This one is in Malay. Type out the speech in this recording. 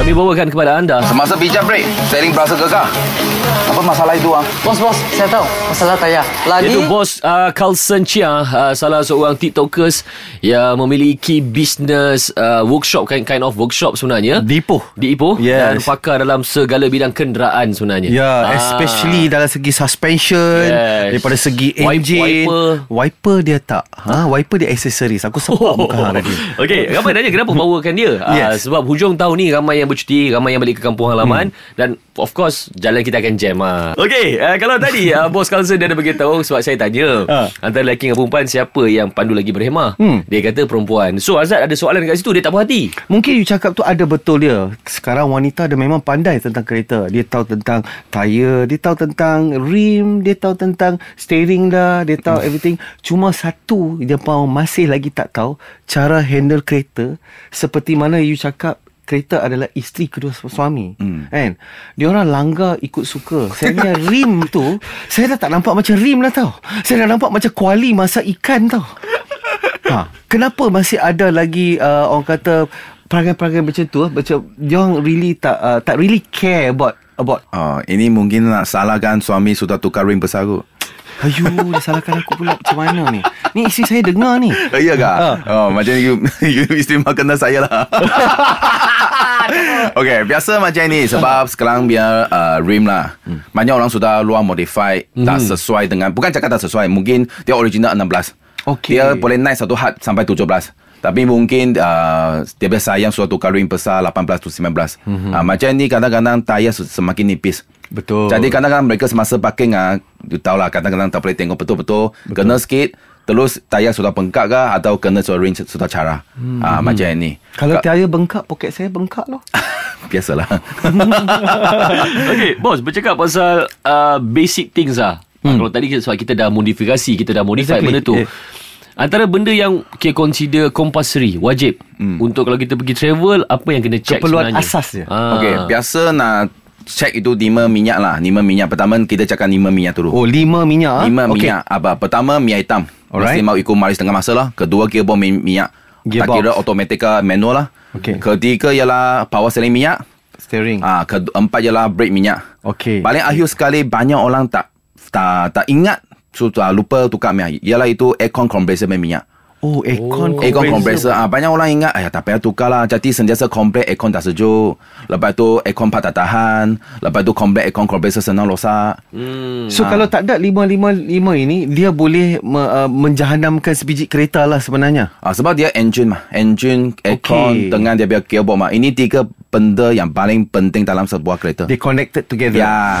Kami bawakan kepada anda Semasa pijat break Steering berasa gegah Apa masalah itu ah? Bos, bos, saya tahu masalah tayar. Lagi Iaitu bos uh, Carlson Chia uh, Salah seorang TikTokers Yang memiliki bisnes uh, Workshop kind, kind of workshop sebenarnya Di Ipoh. Di Ipoh Dan Yes. pakar dalam segala bidang kenderaan sebenarnya Ya, Ah. yeah, especially dalam segi suspension, Yes. daripada segi Wipe- engine, wiper. wiper dia tak. Ha, wiper dia aksesoris. Aku sempat muka hang tadi. Okey, ramai tanya kenapa bawakan dia? Ah, Yes. sebab hujung tahun ni ramai yang bercuti, ramai yang balik ke kampung halaman Hmm. dan of course jalan kita akan jam ah. Okey, uh, kalau tadi uh, bos Carlson dia ada beritahu sebab saya tanya Ah. antara lelaki dengan perempuan siapa yang pandu lagi berhemah? Hmm. Dia kata perempuan. So Azad ada soalan kat situ dia tak puas hati. Mungkin you cakap tu ada betul dia. Sekarang wanita dia memang pandai tentang kereta. Dia tahu tentang tayar, dia tahu tentang rim, dia tahu tentang steering dah, dia tahu everything. Cuma satu dia mau masih lagi tak tahu cara handle kereta seperti mana you cakap kereta adalah isteri kedua su- suami hmm. kan? Dia orang langgar ikut suka. Saya punya rim tu saya dah tak nampak macam rim lah tau. Saya dah nampak macam kuali masak ikan tau. Ha, kenapa masih ada lagi uh, orang kata perangai-perangai macam tu ah? macam dia orang really tak uh, tak really care about about. Oh, ini mungkin nak salahkan suami sudah tukar rim besar kot. ayu dia salahkan aku pula. Macam mana ni ni isteri saya dengar ni Oh, iya kah? Ah. Oh, macam you, you istimewa kena saya lah. okay, biasa macam ni sebab sekarang biar uh, rim lah. Banyak orang sudah luar modify, tak sesuai dengan, bukan cakap tak sesuai, mungkin dia original 16. Okey. Dia boleh naik satu hat sampai 17. Tapi mungkin uh, dia biasa sayang suatu tukar rim besar 18 tu 19. Mm-hmm. Uh, macam ni kadang-kadang tayar se- semakin nipis. Betul. Jadi kadang-kadang mereka semasa parking ah, you tahu lah kadang-kadang tak boleh tengok betul-betul. Kena sikit, terus tayar sudah bengkak ke atau kena sudah ring sudah cara. Hmm. Ah, macam ni. kalau Ka- tayar bengkak poket saya bengkak loh Biasalah. Okey, bos bercakap pasal uh, basic things lah. Hmm. Kalau tadi sebab kita dah modifikasi, kita dah modify Exactly. benda tu. Yeah. Antara benda yang kita consider compulsory, wajib hmm. untuk kalau kita pergi travel, apa yang kena check Keperluan sebenarnya? asas dia. Ah. Okey, biasa nak check itu lima minyak lah. Lima minyak. Pertama kita cakap lima minyak dulu. oh lima minyak ah? Lima Okey. minyak. Apa? Pertama minyak hitam. Alright. Mesti mau ikut maris tengah masa lah. Kedua gearbox mi- minyak. Tak Gearbox. kira automatic ke manual lah. Okey. Ketiga ialah power steering minyak. steering Ah, keempat ialah brake minyak. Okey. Paling akhir sekali banyak orang tak tak tak ingat sudah lupa tukar minyak. Ialah itu aircon compressor minyak. Oh aircon Aircon compressor ah banyak orang ingat ayah tak payah tukar lah. Jadi sentiasa komplek aircon tak sejuk. Lepas tu aircon pak tak tahan. Lepas tu komplek aircon compressor senang rosak. Hmm. So kalau tak ada 555 ini dia boleh me, uh, menjahanamkan sebiji kereta lah sebenarnya. Ah sebab dia engine mah. Engine, aircon Okey. dengan dia punya gearbox mah. Ini tiga benda yang paling penting dalam sebuah kereta. They connected together. Ya.